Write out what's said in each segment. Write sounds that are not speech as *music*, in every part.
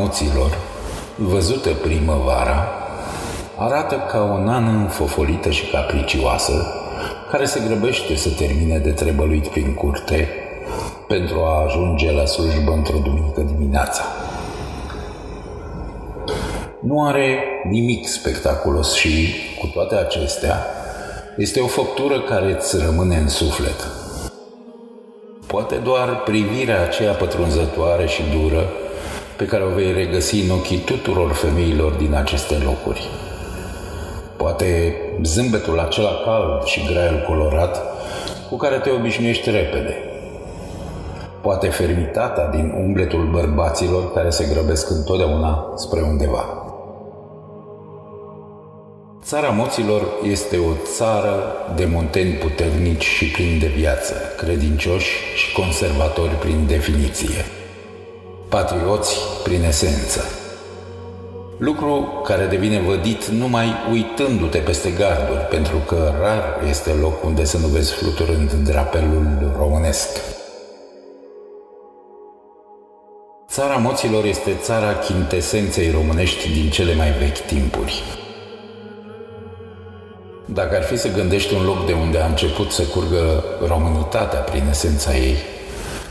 Țara moților, văzută primăvara, arată ca o nană înfofolită și capricioasă, care se grăbește să termine de trebăluit prin curte pentru a ajunge la slujbă într-o duminică dimineața. Nu are nimic spectaculos și, cu toate acestea, este o făptură care îți rămâne în suflet. Poate doar privirea aceea pătrunzătoare și dură pe care o vei regăsi în ochii tuturor femeilor din aceste locuri. Poate zâmbetul acela cald și grael colorat cu care te obișnuiești repede. Poate fermitatea din umbletul bărbaților care se grăbesc întotdeauna spre undeva. Țara moților este o țară de monteni puternici și plini de viață, credincioși și conservatori prin definiție patrioți prin esență. Lucru care devine vădit numai uitându-te peste garduri, pentru că rar este loc unde să nu vezi fluturând drapelul românesc. Țara moților este țara chintesenței românești din cele mai vechi timpuri. Dacă ar fi să gândești un loc de unde a început să curgă românitatea prin esența ei,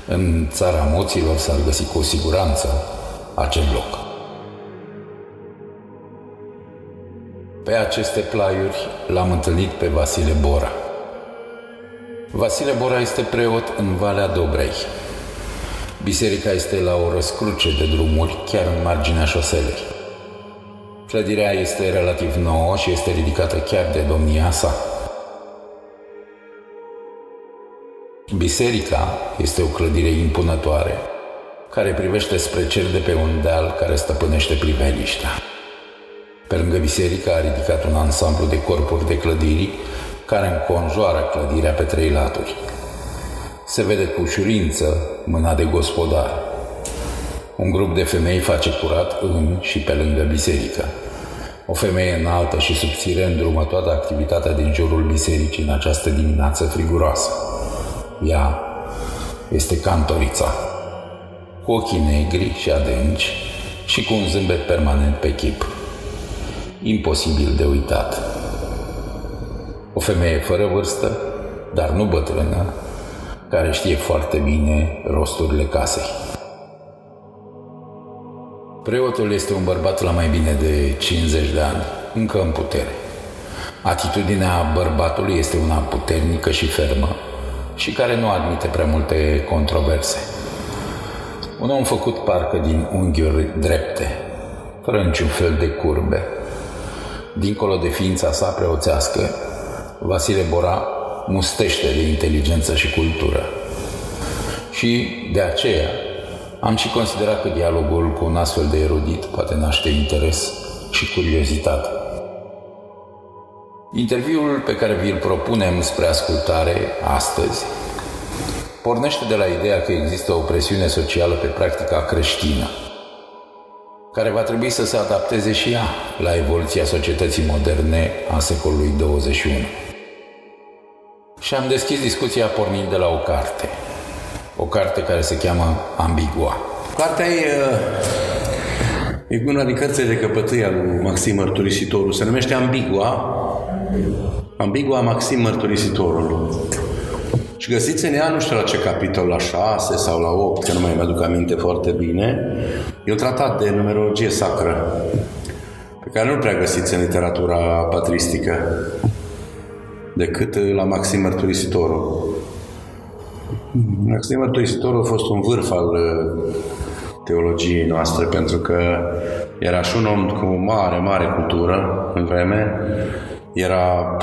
în țara moților s-ar găsi cu siguranță acel loc. Pe aceste plaiuri l-am întâlnit pe Vasile Bora. Vasile Bora este preot în Valea Dobrei. Biserica este la o răscruce de drumuri, chiar în marginea șoselei. Clădirea este relativ nouă și este ridicată chiar de domnia sa. Biserica este o clădire impunătoare care privește spre cer de pe un deal care stăpânește priveliștea. Pe lângă biserică a ridicat un ansamblu de corpuri de clădiri care înconjoară clădirea pe trei laturi. Se vede cu ușurință mâna de gospodar. Un grup de femei face curat în și pe lângă biserică. O femeie înaltă și subțire îndrumă toată activitatea din jurul bisericii în această dimineață friguroasă. Ea este cantorița, cu ochii negri și adânci și cu un zâmbet permanent pe chip. Imposibil de uitat. O femeie fără vârstă, dar nu bătrână, care știe foarte bine rosturile casei. Preotul este un bărbat la mai bine de 50 de ani, încă în putere. Atitudinea bărbatului este una puternică și fermă, și care nu admite prea multe controverse. Un om făcut parcă din unghiuri drepte, fără niciun fel de curbe. Dincolo de ființa sa preoțească, Vasile Bora mustește de inteligență și cultură. Și de aceea am și considerat că dialogul cu un astfel de erudit poate naște interes și curiozitate. Interviul pe care vi-l propunem spre ascultare astăzi pornește de la ideea că există o presiune socială pe practica creștină, care va trebui să se adapteze și ea la evoluția societății moderne a secolului 21. Și am deschis discuția pornind de la o carte. O carte care se cheamă Ambigua. Cartea e, e una din cărțile de căpătâia lui Maxim Mărturisitorul. Se numește Ambigua Ambigua Maxim Mărturisitorul. Și găsiți în ea, nu știu la ce capitol, la 6 sau la 8, că nu mai mi-aduc aminte foarte bine, e un tratat de numerologie sacră, pe care nu prea găsiți în literatura patristică, decât la Maxim Mărturisitorul. Maxim Mărturisitorul a fost un vârf al uh, teologiei noastre, pentru că era și un om cu mare, mare cultură în vreme, era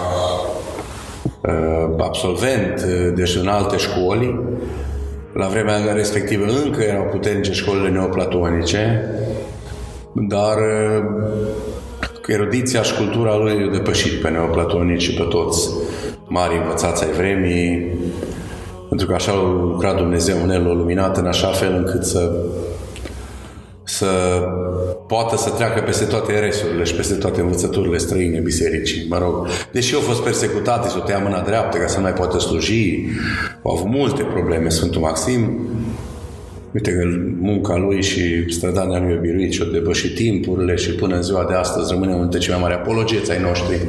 uh, absolvent uh, deci în alte școli. La vremea respectivă încă erau puternice școlile neoplatonice, dar uh, erudiția și cultura lui i-a depășit pe neoplatonici și pe toți mari învățați ai vremii, pentru că așa a lucrat Dumnezeu în el, a luminat în așa fel încât să să poată să treacă peste toate resurile și peste toate învățăturile străine bisericii. Mă rog, deși au fost persecutate, să o tăia mâna dreaptă ca să nu mai poată sluji, au avut multe probleme Sfântul Maxim, Uite că munca lui și strădania lui a biruit și a depășit timpurile și până în ziua de astăzi rămâne unul dintre cei mai mari apologeți ai noștri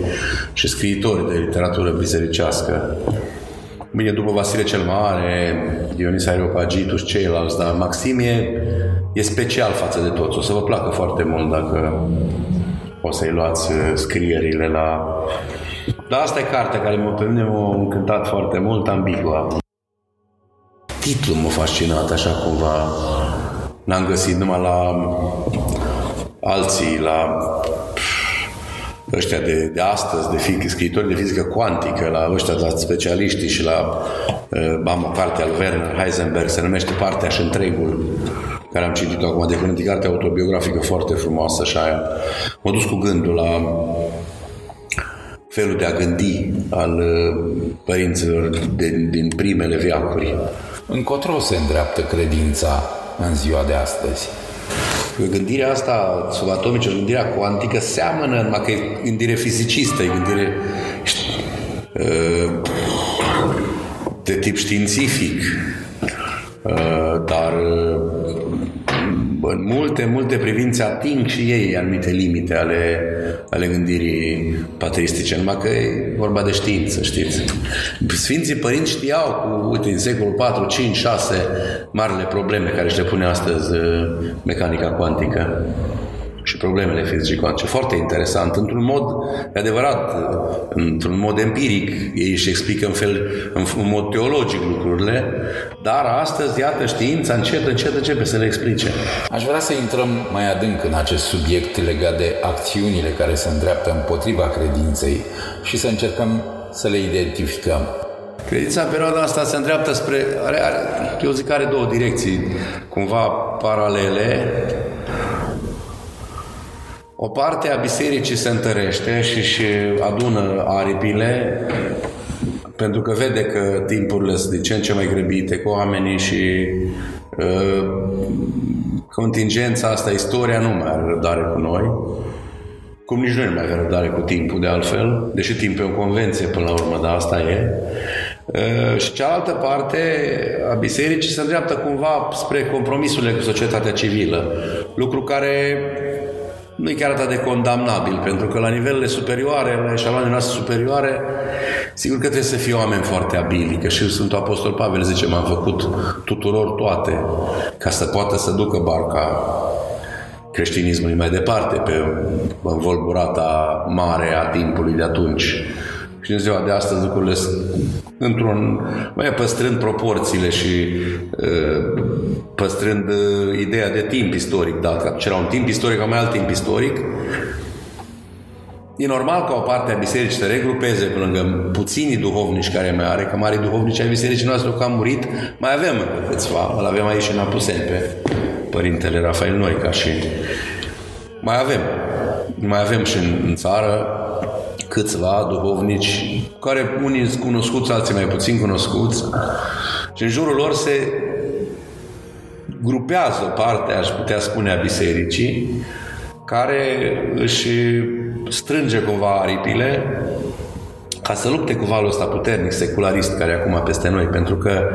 și scriitori de literatură bisericească. Bine, după Vasile cel Mare, Dionisia Areopagitu și ceilalți, dar Maximie e special față de toți. O să vă placă foarte mult dacă o să-i luați uh, scrierile la... Dar asta e cartea care mă, pe mine m-a încântat foarte mult, Ambigua. Titlul m-a fascinat așa cumva. N-am găsit numai la alții, la ăștia de, de astăzi, de fizică, scriitori de fizică cuantică, la ăștia, la specialiști și la uh, am o carte al Werner Heisenberg, se numește Partea și întregul, care am citit-o acum de când, e carte autobiografică foarte frumoasă și aia. M-a dus cu gândul la felul de a gândi al uh, părinților de, din primele veacuri. Încotro se îndreaptă credința în ziua de astăzi? Gândirea asta subatomică, gândirea cuantică seamănă, numai că e gândire fizicistă, e gândire uh, de tip științific, uh, dar în multe, multe privințe ating și ei anumite limite ale, ale gândirii patristice, numai că e vorba de știință, știți. Sfinții părinți știau cu, uite, în secolul 4, 5, 6 marile probleme care își le pune astăzi uh, mecanica cuantică și problemele fizicii cuantice. Foarte interesant. Într-un mod, e adevărat, într-un mod empiric, ei își explică în, fel, în, în mod teologic lucrurile, dar astăzi, iată, știința încet, încet începe să le explice. Aș vrea să intrăm mai adânc în acest subiect legat de acțiunile care se îndreaptă împotriva credinței și să încercăm să le identificăm. Credința în perioada asta se îndreaptă spre, are, are, eu zic că are două direcții, cumva paralele, o parte a bisericii se întărește și și adună aripile pentru că vede că timpurile sunt de ce în ce mai grăbite cu oamenii și uh, contingența asta, istoria nu mai are răbdare cu noi, cum nici noi nu mai avem răbdare cu timpul de altfel, deși timpul e o convenție până la urmă, dar asta e. Uh, și cealaltă parte a bisericii se îndreaptă cumva spre compromisurile cu societatea civilă, lucru care nu e chiar atât de condamnabil, pentru că la nivelele superioare, la eșaloanele noastre superioare, sigur că trebuie să fie oameni foarte abili, că și Sfântul Apostol Pavel zice, m-am făcut tuturor toate, ca să poată să ducă barca creștinismului mai departe pe învolburata mare a timpului de atunci. Și în ziua de astăzi lucrurile într-un, mai păstrând proporțiile și uh, păstrând uh, ideea de timp istoric, dacă era un timp istoric, mai alt timp istoric, E normal ca o parte a bisericii să regrupeze pe lângă puținii duhovnici care mai are, că mari duhovnici ai bisericii noastre că am murit, mai avem încă câțiva, îl avem aici în Apuseni pe părintele Rafael Noica și mai avem. Mai avem și în, în țară câțiva duhovnici, care unii sunt cunoscuți, alții mai puțin cunoscuți, și în jurul lor se grupează o parte, aș putea spune, a bisericii, care își strânge cumva aripile ca să lupte cu valul ăsta puternic, secularist, care e acum peste noi. Pentru că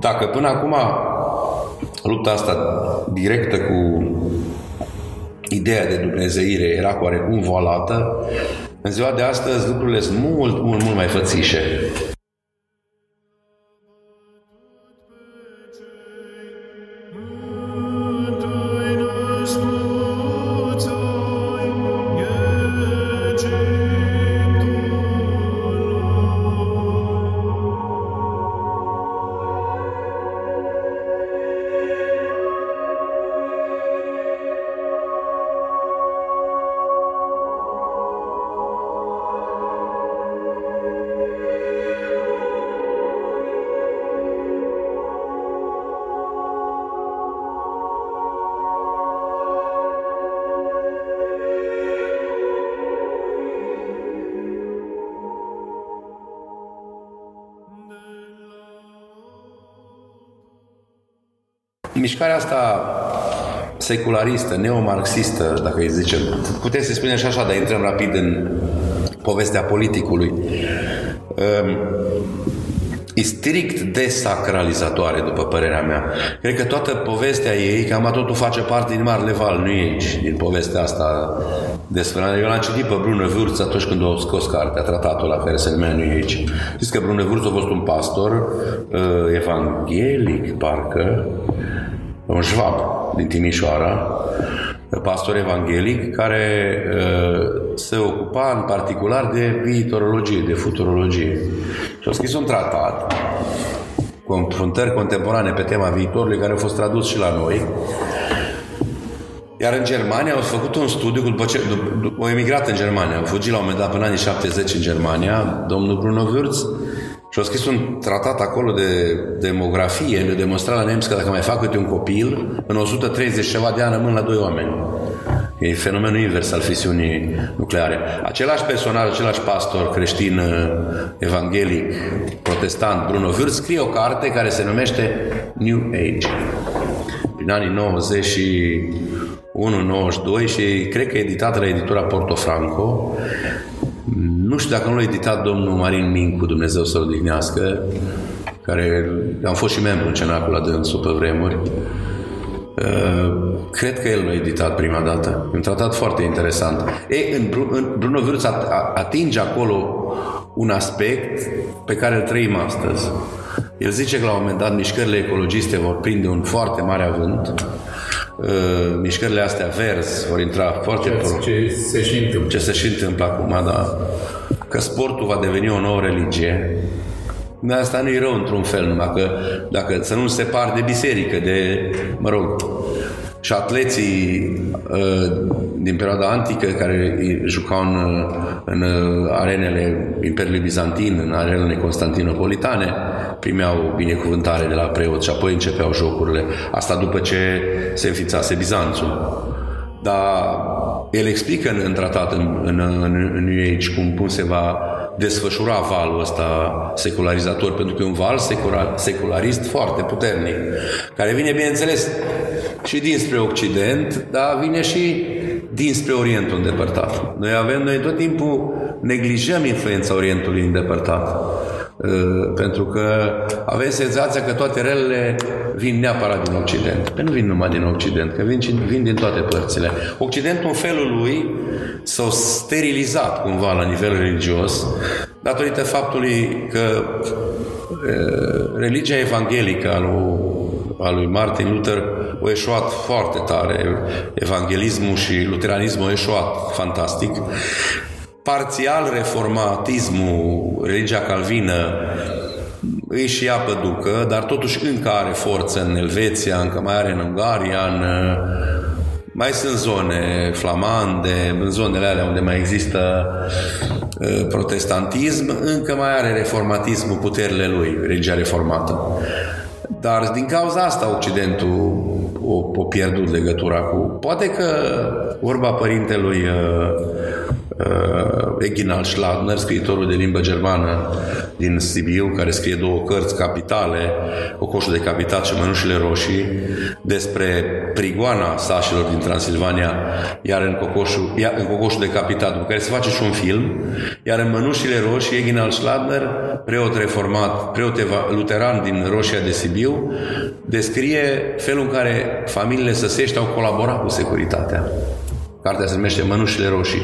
dacă până acum lupta asta directă cu ideea de dumnezeire era cu oarecum volată, în ziua de astăzi lucrurile sunt mult, mult, mult mai fățișe. Mișcarea asta secularistă, neomarxistă, dacă îi zicem, putem să spunem și așa, dar intrăm rapid în povestea politicului. Ehm, e strict desacralizatoare, după părerea mea. Cred că toată povestea ei, cam totul face parte din Marele Val, nu e aici, din povestea asta despre... Eu l-am citit pe Brună Vârț atunci când a scos cartea, tratatul la care se numea nu e aici. Știți că Brună Vârț a fost un pastor uh, evanghelic, parcă, un șvab din Timișoara, pastor evanghelic care uh, se ocupa în particular de viitorologie, de futurologie. Și a scris un tratat confruntări contemporane pe tema viitorului care a fost tradus și la noi. Iar în Germania au făcut un studiu, după ce au emigrat în Germania, au fugit la un moment dat până anii 70 în Germania, domnul Bruno Würz, și au scris un tratat acolo de demografie, le demonstra la nemți că dacă mai fac câte un copil, în 130 ceva de ani rămân la doi oameni. E fenomenul invers al fisiunii nucleare. Același personaj, același pastor creștin uh, evanghelic, protestant, Bruno Vârz, scrie o carte care se numește New Age. Prin anii 90 și 1-92 și cred că e editată la editura Portofranco. Nu știu dacă nu l-a editat domnul Marin Mincu, Dumnezeu să-l odihnească, care am fost și membru în cenacul la dânsul pe vremuri. Uh, cred că el l-a editat prima dată. Un tratat foarte interesant. E, în, în Bruno Vârț atinge acolo un aspect pe care îl trăim astăzi. El zice că la un moment dat mișcările ecologiste vor prinde un foarte mare avânt. Uh, mișcările astea verzi vor intra foarte... Ce, ce se și întâmplă. Ce se și întâmplă acum, da. Că sportul va deveni o nouă religie Asta nu e rău într-un fel, numai că dacă să nu separ de biserică, de, mă rog, și atleții uh, din perioada antică care jucau în, în arenele Imperiului Bizantin, în arenele constantinopolitane, primeau binecuvântare de la preot și apoi începeau jocurile. Asta după ce se înființase Bizanțul. Dar el explică în, în tratat, în, în, în, în New Age, cum, cum se va desfășura valul ăsta secularizator, pentru că e un val secular, secularist foarte puternic, care vine, bineînțeles, și dinspre Occident, dar vine și dinspre Orientul îndepărtat. Noi avem, noi tot timpul neglijăm influența Orientului îndepărtat. Uh, pentru că avem senzația că toate relele vin neapărat din Occident. Că nu vin numai din Occident, că vin, vin din toate părțile. Occidentul, în felul lui, s-a sterilizat cumva la nivel religios datorită faptului că uh, religia evanghelică a lui, a lui Martin Luther a eșuat foarte tare. Evanghelismul și luteranismul au eșuat fantastic parțial reformatismul, religia calvină, îi și ia pe ducă, dar totuși încă are forță în Elveția, încă mai are în Ungaria, în, mai sunt zone flamande, în zonele alea unde mai există uh, protestantism, încă mai are reformatismul puterile lui, religia reformată. Dar din cauza asta Occidentul o, o pierdut legătura cu... Poate că vorba părintelui uh, uh, Eginal Schladner, scriitorul de limbă germană din Sibiu, care scrie două cărți capitale, Cocoșul de Capitat și Mănușile Roșii, despre prigoana sașilor din Transilvania, iar în Cocoșul, iar în Cocoșul de Capitat, după care se face și un film, iar în Mănușile Roșii, Eginal Schladner, preot reformat, preot luteran din Roșia de Sibiu, descrie felul în care familiile săsești au colaborat cu securitatea. Cartea se numește Mănușile Roșii.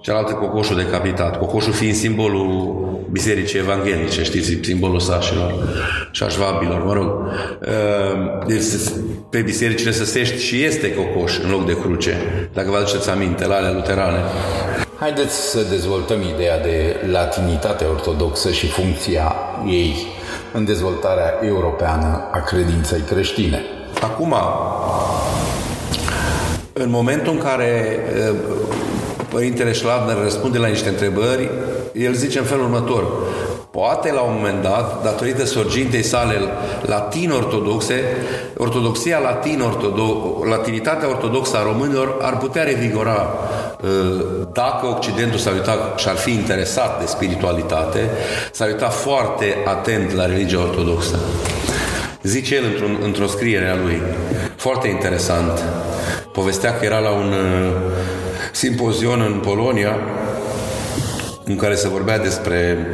Cealaltă cocoșul decapitat. Cocoșul fiind simbolul bisericii evanghelice, știți, simbolul sașilor și a șvabilor, mă rog. Ehm, deci pe bisericile săsești și este cocoș în loc de cruce, dacă vă aduceți aminte, la alea luterane. Haideți să dezvoltăm ideea de latinitate ortodoxă și funcția ei în dezvoltarea europeană a credinței creștine. Acum, în momentul în care Părintele Schladner răspunde la niște întrebări, el zice în felul următor. Poate la un moment dat, datorită sorgintei sale latin-ortodoxe, ortodoxia latin-ortodoxă, latinitatea ortodoxă a românilor ar putea revigora dacă Occidentul s-ar uita și ar fi interesat de spiritualitate, s-ar uita foarte atent la religia ortodoxă. Zice el într-un, într-o scriere a lui, foarte interesant, povestea că era la un uh, simpozion în Polonia în care se vorbea despre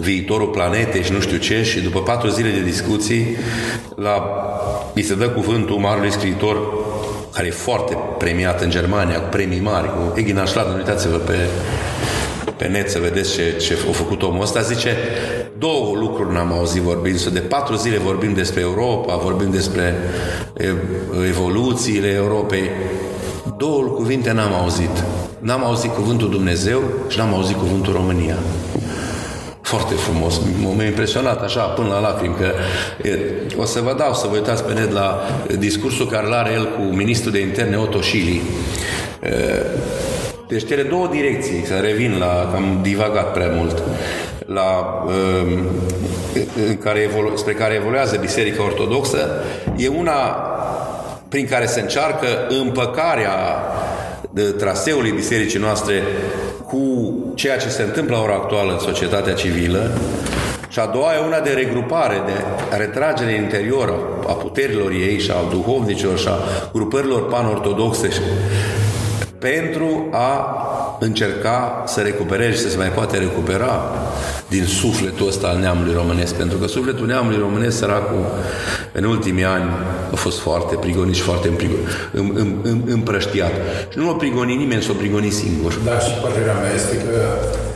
viitorul planetei și nu știu ce și după patru zile de discuții la, îi se dă cuvântul marului scriitor care e foarte premiat în Germania, cu premii mari, cu Egin Aschladen, uitați-vă pe, pe net să vedeți ce, ce a făcut omul ăsta, zice, două lucruri n-am auzit vorbind, de patru zile vorbim despre Europa, vorbim despre evoluțiile Europei, două cuvinte n-am auzit. N-am auzit cuvântul Dumnezeu și n-am auzit cuvântul România. Foarte frumos. M-a impresionat așa până la lacrimi că e, o să vă dau să vă uitați pe net la discursul care l are el cu ministrul de interne Otto Schily. Deci cele două direcții, să revin la, că am divagat prea mult, la, în care evolu- spre care evoluează Biserica Ortodoxă, e una prin care se încearcă împăcarea de traseului bisericii noastre cu ceea ce se întâmplă la ora actuală în societatea civilă. Și a doua e una de regrupare, de retragere în interior a puterilor ei și a duhovnicilor și a grupărilor pan-ortodoxe pentru a încerca să recupereze și să se mai poate recupera din sufletul ăsta al neamului românesc. Pentru că sufletul neamului românesc, săracul, în ultimii ani a fost foarte prigonit și foarte împrăștiat. Și nu l-a prigonit nimeni, s-a prigonit singur. Da, și părerea mea este că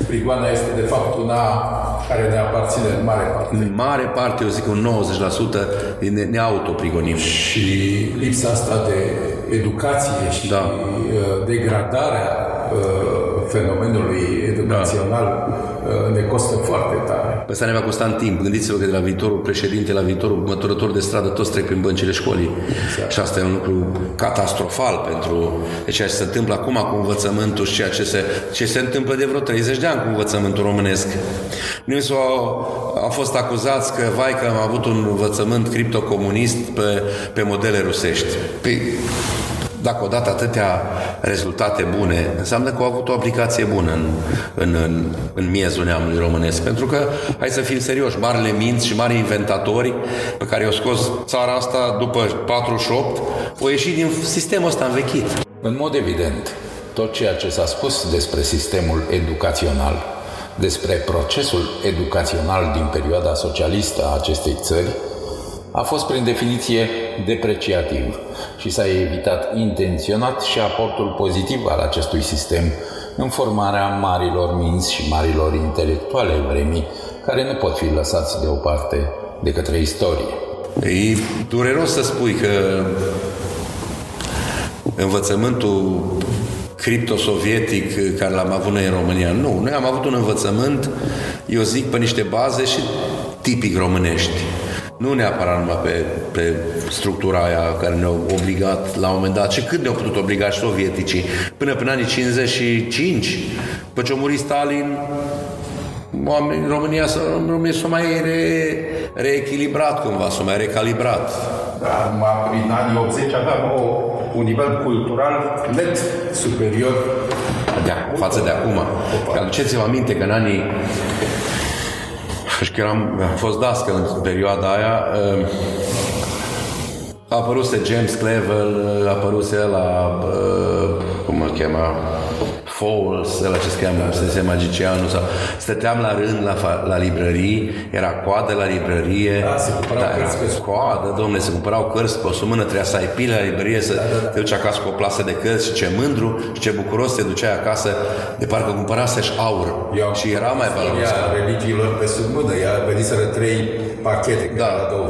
prigoana este de fapt una care ne aparține în mare parte. În mare parte, eu zic un 90% ne, ne autoprigonim. Și lipsa asta de educație și da. Uh, degradarea uh, fenomenului educațional da. ne costă foarte tare. Asta ne va costa în timp. Gândiți-vă că de la viitorul președinte la viitorul măturător de stradă toți trec prin băncile școlii. Exact. Și asta e un lucru catastrofal pentru ceea ce se întâmplă acum cu învățământul și ceea ce se, ce se întâmplă de vreo 30 de ani cu învățământul românesc. Noi s am fost acuzați că, vai, că am avut un învățământ criptocomunist pe, pe modele rusești. Păi, dacă o dată atâtea rezultate bune, înseamnă că au avut o aplicație bună în, în, în, în miezul neamului românesc. Pentru că, hai să fim serioși, marile minți și mari inventatori pe care i-au scos țara asta după 48, au ieșit din sistemul ăsta învechit. În mod evident, tot ceea ce s-a spus despre sistemul educațional, despre procesul educațional din perioada socialistă a acestei țări, a fost prin definiție depreciativ și s-a evitat intenționat și aportul pozitiv al acestui sistem în formarea marilor minți și marilor intelectuale vremii, care nu pot fi lăsați deoparte de către istorie. E dureros să spui că învățământul criptosovietic care l-am avut noi în România. Nu, noi am avut un învățământ, eu zic, pe niște baze și tipic românești. Nu neapărat numai pe, pe structura aia care ne-au obligat la un moment dat și cât ne-au putut obliga și sovieticii până până anii 55 după ce a murit Stalin oamenii, România, s-a, România s-a mai re, reechilibrat cumva, s-a mai recalibrat. Da, în anii 80 aveam o, un nivel cultural net superior de, față de acum. Aduceți-vă aminte că în anii și că eram, am fost dască în perioada aia, uh, a apărut James Clevel, a apărut la, uh, cum îl chema, Falls, la ce se cheamă, se magicianul sau... Stăteam la rând la, la librării, era coadă la librărie. Da, se cumpărau da, cărți pe coadă, domne, se cumpărau cărți pe o sumână, trebuia să ai pile la librărie, să da, da, da. te duci acasă cu o plasă de cărți și ce mândru și ce bucuros te duceai acasă, de parcă cumpăraseși aur. Eu și era mai valoros. religiilor pe sub mână, ea veniseră trei pachete, da. două volume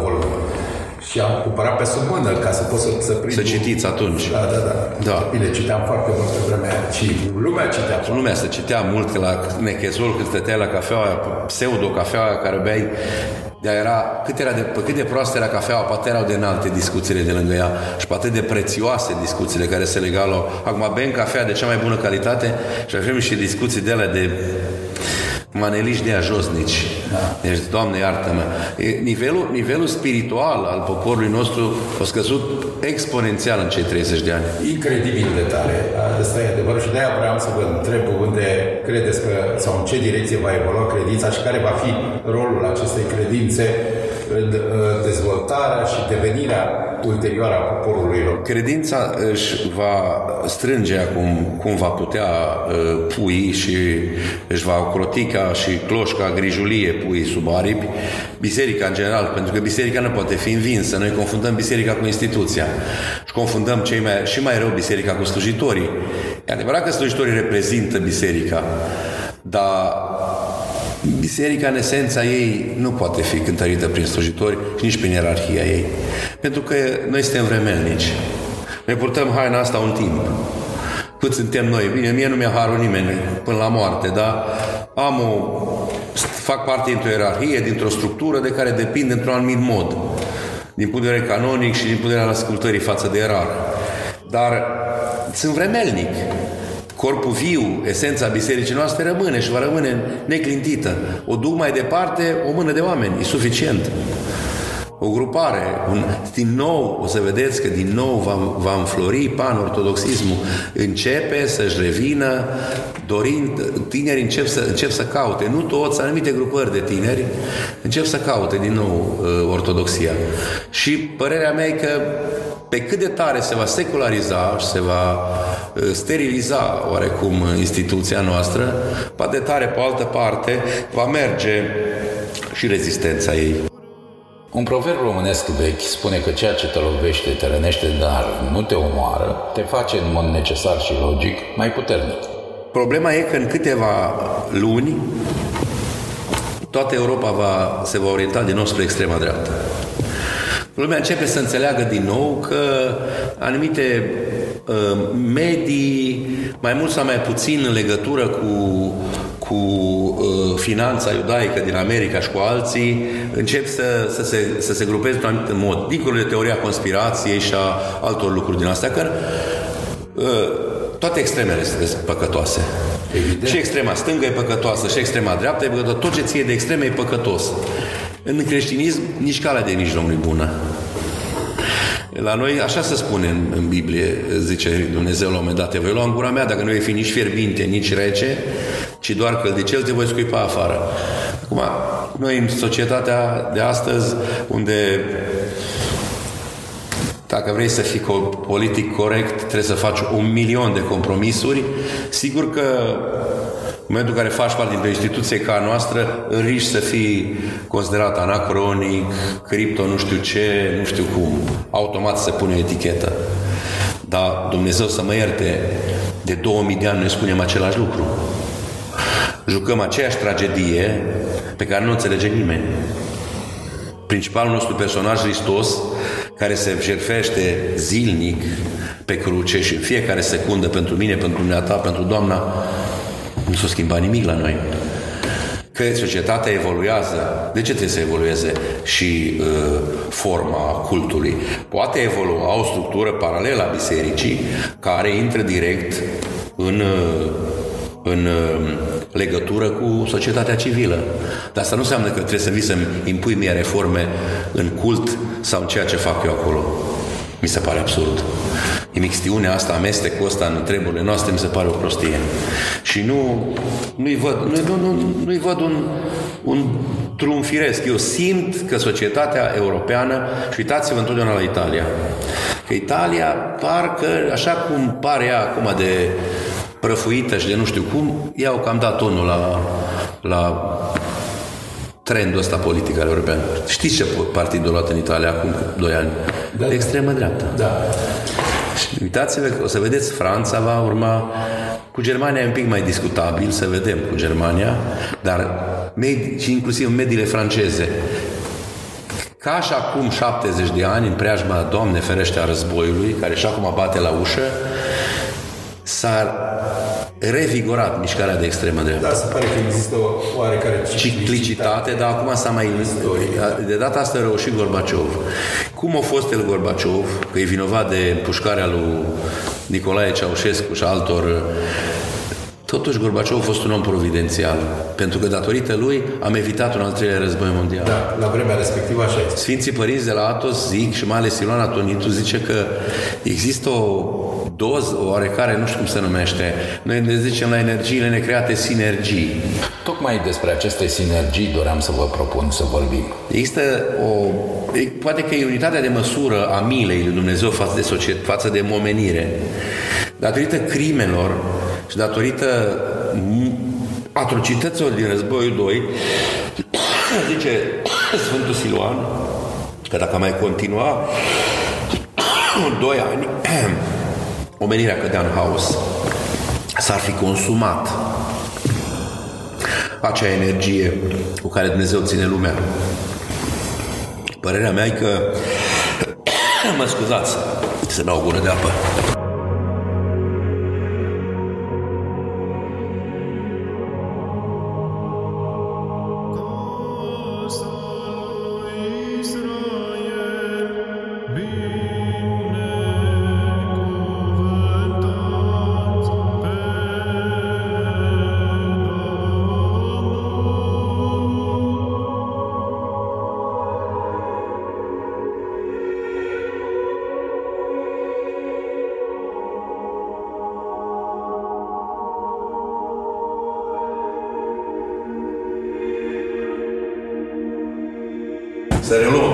și am cumpărat pe sub mână ca să pot să, să prind. Să citiți atunci. Da, da, da. da. Bine, citeam foarte mult pe vremea și lumea citea. Lumea se citea mult, că la nechezul, când stăteai la cafeaua pseudo-cafeaua care beai de era, cât, era de, cât de proastă era cafeaua, poate erau de înalte discuțiile de lângă ea și poate de prețioase discuțiile care se legau la... Acum bem cafea de cea mai bună calitate și avem și discuții de alea de maneliști de ajosnici. Da. Deci, Doamne, iartă-mă. Nivelul, nivelul spiritual al poporului nostru a scăzut exponențial în cei 30 de ani. Incredibil de tare. Asta e adevărul și de-aia vreau să vă întreb unde credeți că, sau în ce direcție va evolua credința și care va fi rolul acestei credințe în dezvoltarea și devenirea ulterioară a poporului lor. Credința își va strânge acum cum va putea uh, pui și își va ocroti ca și cloșca grijulie pui sub aripi, biserica în general, pentru că biserica nu poate fi învinsă. Noi confundăm biserica cu instituția și confundăm cei mai, și mai rău biserica cu slujitorii. E adevărat că slujitorii reprezintă biserica, dar Biserica, în esența ei, nu poate fi cântărită prin slujitori și nici prin ierarhia ei. Pentru că noi suntem vremelnici. Ne purtăm haina asta un timp. Cât suntem noi? Bine, mie nu mi-a harul nimeni până la moarte, dar am o, fac parte dintr-o ierarhie, dintr-o structură de care depind într-un anumit mod. Din punct de vedere canonic și din punct de vedere al ascultării față de erar. Dar sunt vremelnic. Corpul viu, esența bisericii noastre rămâne și va rămâne neclintită. O duc mai departe o mână de oameni, e suficient. O grupare, un, din nou, o să vedeți că din nou va, va înflori pan-ortodoxismul, începe să-și revină dorind, tinerii încep să, încep să caute, nu toți, anumite grupări de tineri încep să caute din nou uh, ortodoxia. Și părerea mea e că pe cât de tare se va seculariza și se va uh, steriliza oarecum instituția noastră, pe de tare, pe altă parte, va merge și rezistența ei. Un proverb românesc vechi spune că ceea ce te lovește te rănește, dar nu te omoară, te face în mod necesar și logic mai puternic. Problema e că în câteva luni toată Europa va, se va orienta din nou spre extrema dreaptă. Lumea începe să înțeleagă din nou că anumite uh, medii, mai mult sau mai puțin în legătură cu, cu uh, finanța iudaică din America și cu alții, încep să, să, se, să se grupeze într-un anumit mod, dincolo de teoria conspirației și a altor lucruri din astea, că uh, toate extremele sunt păcătoase. Evident. Și extrema stângă e păcătoasă, și extrema dreaptă e păcătoasă. Tot ce ție de extreme e păcătos. În creștinism, nici calea de mijloc nu e bună. La noi, așa se spune în, în Biblie, zice Dumnezeu la un moment dat, te voi lua în gura mea dacă nu vei fi nici fierbinte, nici rece, ci doar căldicel, te voi scuipa afară. Acum, noi în societatea de astăzi, unde dacă vrei să fii politic corect, trebuie să faci un milion de compromisuri. Sigur că în momentul în care faci parte dintr-o instituție ca a noastră, riști să fii considerat anacronic, cripto, nu știu ce, nu știu cum. Automat se pune o etichetă. Dar Dumnezeu să mă ierte, de 2000 de ani noi spunem același lucru. Jucăm aceeași tragedie pe care nu înțelege nimeni. Principalul nostru personaj, Hristos, care se jertfește zilnic pe cruce și în fiecare secundă pentru mine, pentru dumneata, pentru Doamna, nu s-a schimbat nimic la noi. Că societatea evoluează. De ce trebuie să evolueze și uh, forma cultului? Poate evolua o structură paralelă a bisericii care intră direct în, uh, în uh, legătură cu societatea civilă. Dar asta nu înseamnă că trebuie să vii să-mi impui mie reforme în cult sau în ceea ce fac eu acolo. Mi se pare absurd. Imixtiunea asta, amestecul ăsta în treburile noastre, mi se pare o prostie. Și nu, nu-i văd, nu, nu, nu, nu-i văd un, un drum firesc. Eu simt că societatea europeană, și uitați-vă întotdeauna la Italia, că Italia parcă, așa cum pare ea acum de prăfuită și de nu știu cum, iau cam dat tonul la, la trendul ăsta politic al european. Știți ce partid a luat în Italia acum 2 ani? Da, de extremă dreaptă. Da. Și uitați-vă, o să vedeți, Franța va urma, cu Germania e un pic mai discutabil, să vedem cu Germania, dar med- și inclusiv mediile franceze, ca și acum 70 de ani, în preajma, Doamne ferește, a războiului, care și acum bate la ușă, s-a revigorat mișcarea de extremă dreaptă. Da, se pare că există o oarecare ciclicitate, dar acum s-a mai... De data asta a reușit Gorbaciov. Cum a fost el Gorbaciov, că e vinovat de pușcarea lui Nicolae Ceaușescu și altor Totuși, Gorbaciov a fost un om providențial, pentru că datorită lui am evitat un al treilea război mondial. Da, la vremea respectivă așa este. Sfinții părinți de la Atos zic, și mai ales Iloana Tonitu zice că există o doză oarecare, nu știu cum se numește. Noi ne zicem la energiile necreate sinergii. Tocmai despre aceste sinergii doream să vă propun să vorbim. Există o... Poate că e unitatea de măsură a milei lui Dumnezeu față de, societate, față de omenire. Datorită crimelor și datorită atrocităților din războiul 2, *coughs* zice *coughs* Sfântul Siluan, că dacă mai continua, *coughs* doi ani, omenirea cădea în haos. S-ar fi consumat acea energie cu care Dumnezeu ține lumea. Părerea mea e că mă scuzați să dau o gură de apă.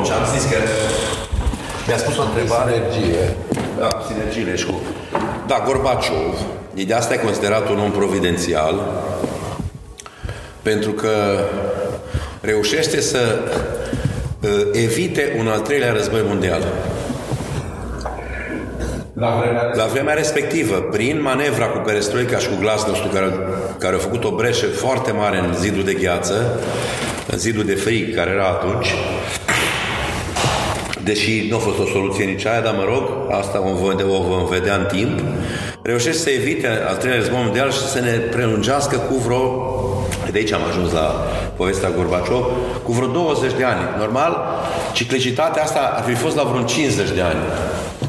Să reluăm ce am zis că mi-a spus o întrebare. Sinergie. Da, sinergiile și cu... Da, Gorbaciov, e de asta e considerat un om providențial, pentru că reușește să uh, evite un al treilea război mondial. La vremea, La vremea respectivă, prin manevra cu perestroica și cu glasnostul care, care a făcut o breșă foarte mare în zidul de gheață, în zidul de frig care era atunci, deși nu a fost o soluție nici aia, dar mă rog, asta o vom, vedea, o vom vedea în timp, reușește să evite al treilea război mondial și să ne prelungească cu vreo de aici am ajuns la povestea Gorbaciov, cu vreo 20 de ani. Normal, ciclicitatea asta ar fi fost la vreo 50 de ani.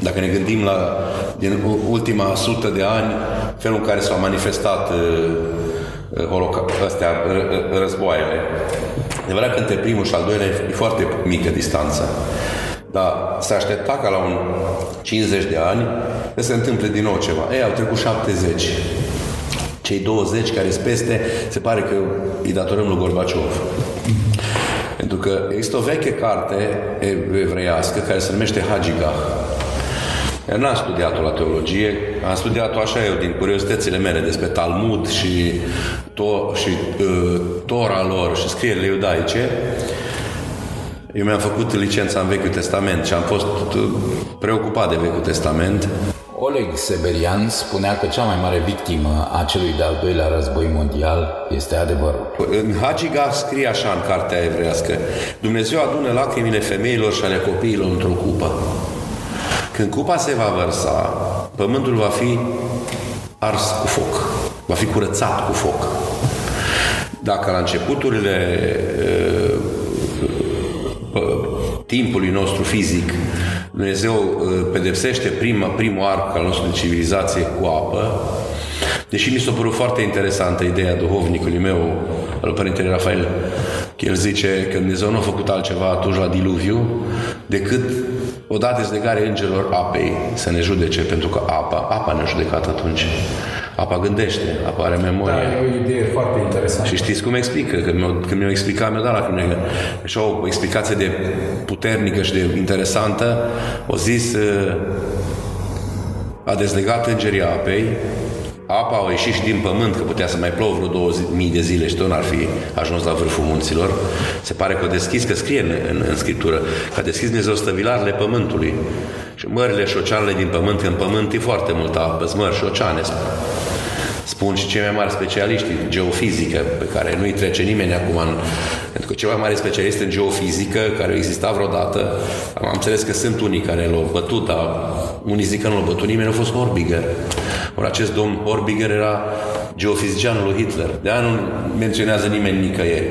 Dacă ne gândim la din ultima sută de ani, felul în care s-au manifestat uh, uh, holoca- astea, uh, războaiele. Adevărat că între primul și al doilea e foarte mică distanță. Dar se aștepta ca la un 50 de ani să se întâmple din nou ceva. Ei, au trecut 70. Cei 20 care sunt peste, se pare că îi datorăm lui Gorbaciov. Pentru că există o veche carte evreiască care se numește Hagigah. Eu n-am studiat-o la teologie, am studiat-o așa eu din curiozitățile mele despre Talmud și, to- și uh, Tora lor și scrierile iudaice. Eu mi-am făcut licența în Vechiul Testament și am fost uh, preocupat de Vechiul Testament. Oleg Seberian spunea că cea mai mare victimă a celui de-al doilea război mondial este adevărul. În Hagiga scrie așa în cartea evrească Dumnezeu adună lacrimile femeilor și ale copiilor într-o cupă. Când cupa se va vărsa, pământul va fi ars cu foc, va fi curățat cu foc. Dacă la începuturile uh, timpului nostru fizic Dumnezeu uh, pedepsește prima, primul arc al nostru de civilizație cu apă, deși mi s-a părut foarte interesantă ideea duhovnicului meu, al Părintele Rafael, că el zice că Dumnezeu nu a făcut altceva atunci la diluviu decât o dată dezlegare îngerilor apei să ne judece, pentru că apa, apa ne-a judecat atunci. Apa gândește, apa are memorie. Da, e o idee foarte interesantă. Și știți cum explică? Când mi-o, când mi-o explicat, mi-o dat la când Așa o explicație de puternică și de interesantă. O zis, uh, a dezlegat îngerii apei, apa a ieșit și din pământ, că putea să mai plouă vreo 2000 de zile și tot n-ar fi ajuns la vârful munților. Se pare că a deschis, că scrie în, în, în Scriptură, că a deschis Dumnezeu stăvilarele pământului. Și mările și oceanele din pământ, că în pământ e foarte multă apă, mări și oceane spun și cei mai mari specialiști în geofizică, pe care nu-i trece nimeni acum, în, pentru că cei mai mari specialiști în geofizică, care au existat vreodată, am înțeles că sunt unii care l-au bătut, dar unii zic că nu l-au bătut nimeni, a fost Horbiger. Ori acest domn Horbiger era geofizicianul lui Hitler. De aia nu menționează nimeni nicăieri.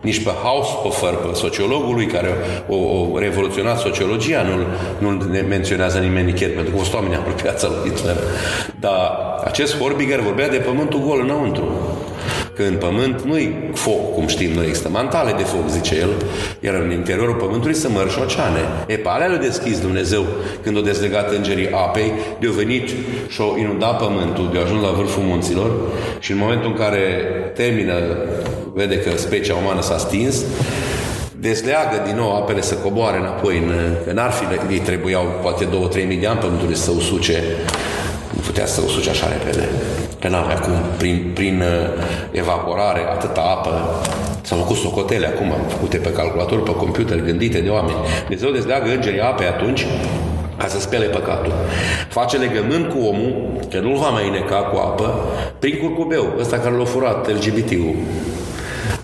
Nici pe Haushofer, pe sociologul lui care o, o revoluționat sociologia, nu-l, nu menționează nimeni nicăieri, pentru că au fost oameni apropiați lui Hitler. Dar acest Horbiger vorbea de pământul gol înăuntru. Că în pământ nu-i foc, cum știm noi, există mantale de foc, zice el, iar în interiorul pământului să mărși și oceane. E, pe alea le deschis Dumnezeu. Când o dezlegat îngerii apei, de-au venit și au inundat pământul, de-au ajuns la vârful munților și în momentul în care termină, vede că specia umană s-a stins, dezleagă din nou apele să coboare înapoi în, că n-ar fi, ei trebuiau poate 2-3 mii de ani pământului să usuce. Nu putea să usuce așa repede că n-avea cum, prin, prin uh, evaporare, atâta apă S-au făcut socotele acum, făcute pe calculator, pe computer, gândite de oameni. Dumnezeu dezleagă îngerii ape atunci ca să spele păcatul. Face legământ cu omul, că nu-l va mai neca cu apă, prin curcubeu, ăsta care l-a furat LGBT-ul.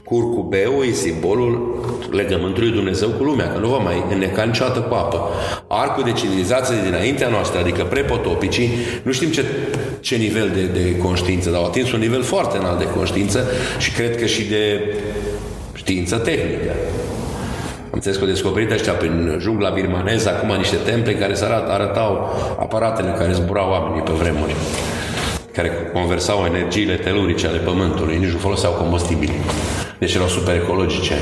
Curcubeu e simbolul legământului Dumnezeu cu lumea, că nu va mai înneca niciodată cu apă. Arcul de civilizație dinaintea noastră, adică prepotopicii, nu știm ce, ce nivel de, de conștiință, dar au atins un nivel foarte înalt de conștiință și cred că și de știință tehnică. Am înțeles că au descoperit ăștia prin jungla birmaneză acum niște temple care se arăt, arătau aparatele care zburau oamenii pe vremuri care conversau energiile telurice ale Pământului, nici nu foloseau combustibili. Deci erau super ecologice.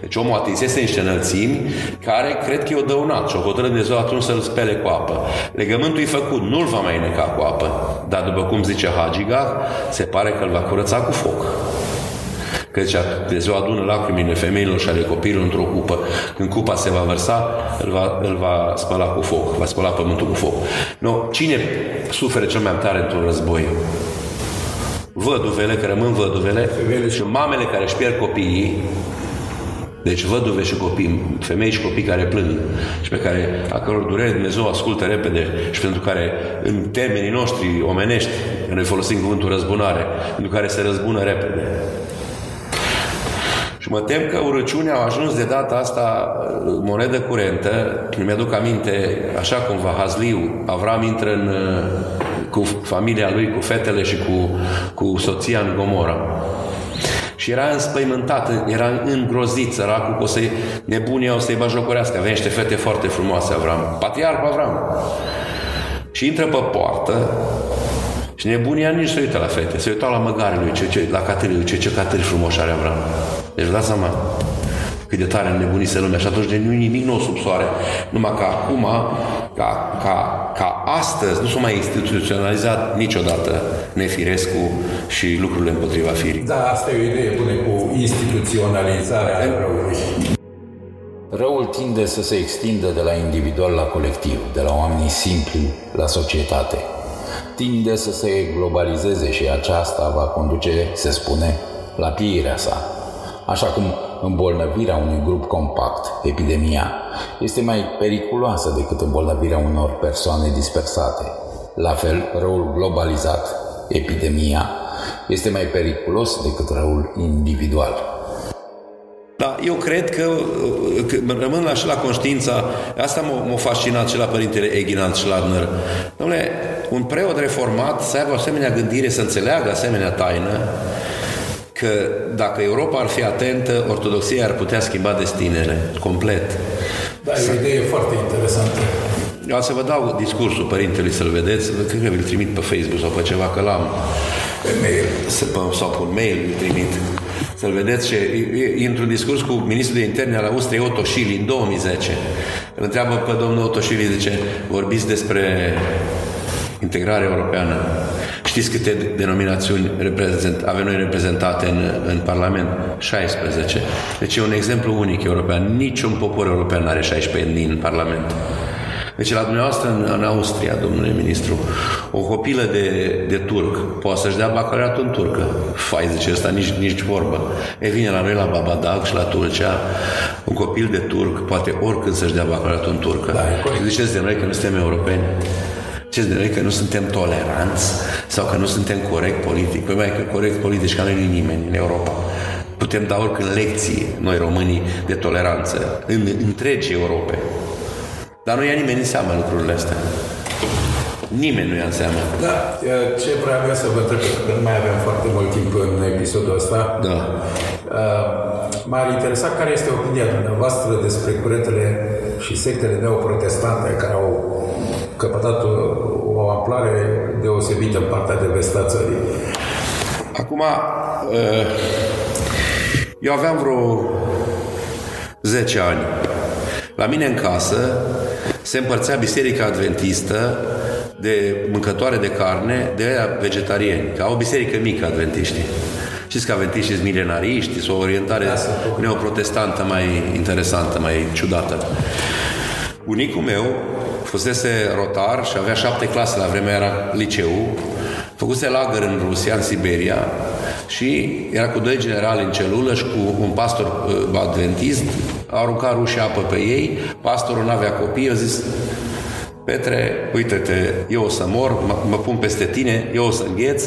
Deci omul atinsese niște înălțimi care cred că i-o dăunat și o hotărât Dumnezeu atunci să-l spele cu apă. Legământul e făcut, nu-l va mai neca cu apă, dar după cum zice Hagiga, se pare că îl va curăța cu foc. Că zicea, Dumnezeu adună lacrimile femeilor și ale copiilor într-o cupă. Când cupa se va vărsa, îl va, îl va spăla cu foc, va spăla pământul cu foc. No, cine suferă cel mai tare într-un război? Văduvele, că rămân văduvele, și mamele care își pierd copiii, deci văduve și copii, femei și copii care plâng și pe care, a căror durere Dumnezeu ascultă repede și pentru care în termenii noștri omenești, noi folosim cuvântul răzbunare, pentru care se răzbună repede. Și mă tem că urăciunea a ajuns de data asta uh, monedă curentă. Mi-aduc aminte, așa cum va Hazliu, Avram intră în, uh, cu familia lui, cu fetele și cu, cu soția în Gomora. Și era înspăimântat, era îngrozit săracul că o să-i nebunia o să-i bajocorească. Avea niște fete foarte frumoase, Avram. Patriarhul Avram. Și intră pe poartă și nebunia nici se uită la fete. Se uită la măgarele lui, ce, ce, la catârii ce, ce catâri frumoși are Avram. Deci vă dați seama cât de tare înnebunise lumea și atunci de nu nimic nou sub soare. Numai că acum, ca, ca, ca astăzi, nu s-a mai instituționalizat niciodată nefirescu și lucrurile împotriva firii. Da, asta e o idee bună cu instituționalizarea răului. Răul tinde să se extindă de la individual la colectiv, de la oamenii simpli la societate. Tinde să se globalizeze și aceasta va conduce, se spune, la pieirea sa. Așa cum îmbolnăvirea unui grup compact, epidemia, este mai periculoasă decât îmbolnăvirea unor persoane dispersate. La fel, răul globalizat, epidemia, este mai periculos decât răul individual. Da, eu cred că, că rămân la, și la conștiința, asta m-a, m-a fascinat și la Părintele Eginald Schladner. Domnule, un preot reformat să aibă asemenea gândire, să înțeleagă asemenea taină, că dacă Europa ar fi atentă, ortodoxia ar putea schimba destinele complet. Da, e o idee foarte interesantă. Eu să vă dau discursul părintelui să-l vedeți, cred că vi-l trimit pe Facebook sau pe ceva, că l-am. Pe mail. Sau pe un mail îl trimit. Să-l vedeți și e într-un discurs cu ministrul de interne al Austriei Otto Schily în 2010. Îl întreabă pe domnul Otto Schily, zice, vorbiți despre integrare europeană. Știți câte denominațiuni reprezent, avem noi reprezentate în, în Parlament? 16. Deci e un exemplu unic european. Niciun popor european nu are 16 etnii în Parlament. Deci la dumneavoastră în, în Austria, domnule ministru, o copilă de, de turc poate să-și dea bacalaureatul în turcă. Fai, zice ăsta, nici, nici vorbă. E vine la noi la Babadag și la Tulcea, un copil de turc poate oricând să-și dea bacalaureatul în turcă. Da, Ziceți de noi că nu suntem europeni? Ce de noi că nu suntem toleranți sau că nu suntem corect politic? Păi mai că corect politic ca noi nu nimeni în Europa. Putem da oricând lecții, noi românii, de toleranță în întregi Europe. Dar nu ia nimeni în seamă lucrurile astea. Nimeni nu ia în seamă. Da, ce vreau să vă întreb, că nu mai avem foarte mult timp în episodul ăsta. Da. M-ar interesa care este opinia dumneavoastră despre curentele și sectele neoprotestante care au căpătat o, o amplare deosebită în partea de vest a țării. Acum, uh, eu aveam vreo 10 ani. La mine în casă se împărțea Biserica Adventistă de mâncătoare de carne de vegetarieni, ca o biserică mică adventiștii. Știți că adventiștii sunt milenariști, sunt o orientare da, neoprotestantă mai interesantă, mai ciudată. Bunicul meu fusese rotar și avea șapte clase, la vremea era liceu, făcuse lagăr în Rusia, în Siberia și era cu doi generali în celulă și cu un pastor uh, adventist, a aruncat rușii apă pe ei, pastorul nu avea copii, a zis Petre, uite-te, eu o să mor, mă, mă pun peste tine, eu o să îngheț,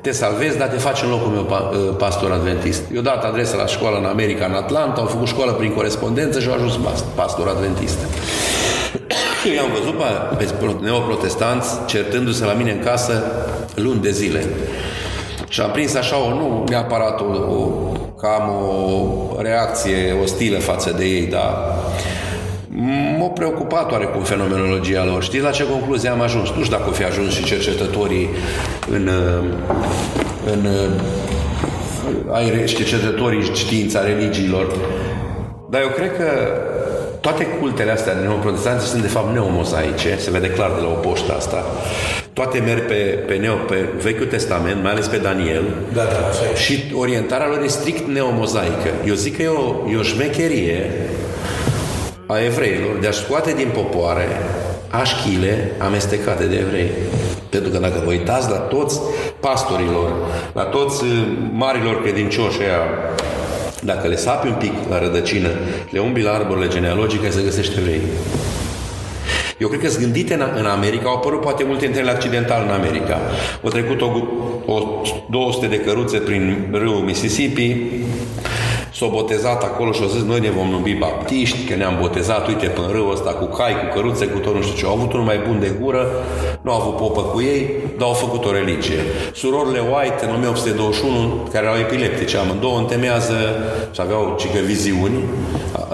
te salvezi, dar te faci în locul meu uh, pastor adventist. Eu dat adresa la școală în America, în Atlanta, au făcut școală prin corespondență și au ajuns pastor adventist. Eu am văzut pe neoprotestanți certându-se la mine în casă luni de zile. Și am prins așa o, nu neapărat o, o cam o reacție ostilă față de ei, dar m-a preocupat oarecum fenomenologia lor. Știți la ce concluzie am ajuns? Nu știu dacă o fi ajuns și cercetătorii în, în ai, cercetătorii știința religiilor. Dar eu cred că toate cultele astea de neoprotestanți sunt de fapt neomozaice, se vede clar de la o poștă asta. Toate merg pe, pe, neo, pe Vechiul Testament, mai ales pe Daniel. Da, da, așa e. Și orientarea lor e strict neomozaică. Eu zic că e o, e o șmecherie a evreilor de a scoate din popoare așchile amestecate de evrei. Pentru că dacă vă uitați la toți pastorilor, la toți uh, marilor credincioși aia dacă le sapi un pic la rădăcină, le umbli la arborile genealogice, se găsește evrei. Eu cred că sunt gândite în, în America, au apărut poate multe întâlniri accidental în America. Au trecut o, o 200 de căruțe prin râul Mississippi, s-au botezat acolo și au zis, noi ne vom numi baptiști, că ne-am botezat, uite, pe râul ăsta, cu cai, cu căruțe, cu tot nu știu ce. Au avut unul mai bun de gură, nu au avut popă cu ei, dar au făcut o religie. Surorile White, în 1821, care erau epileptice, amândouă întemeiază, și aveau cică viziuni,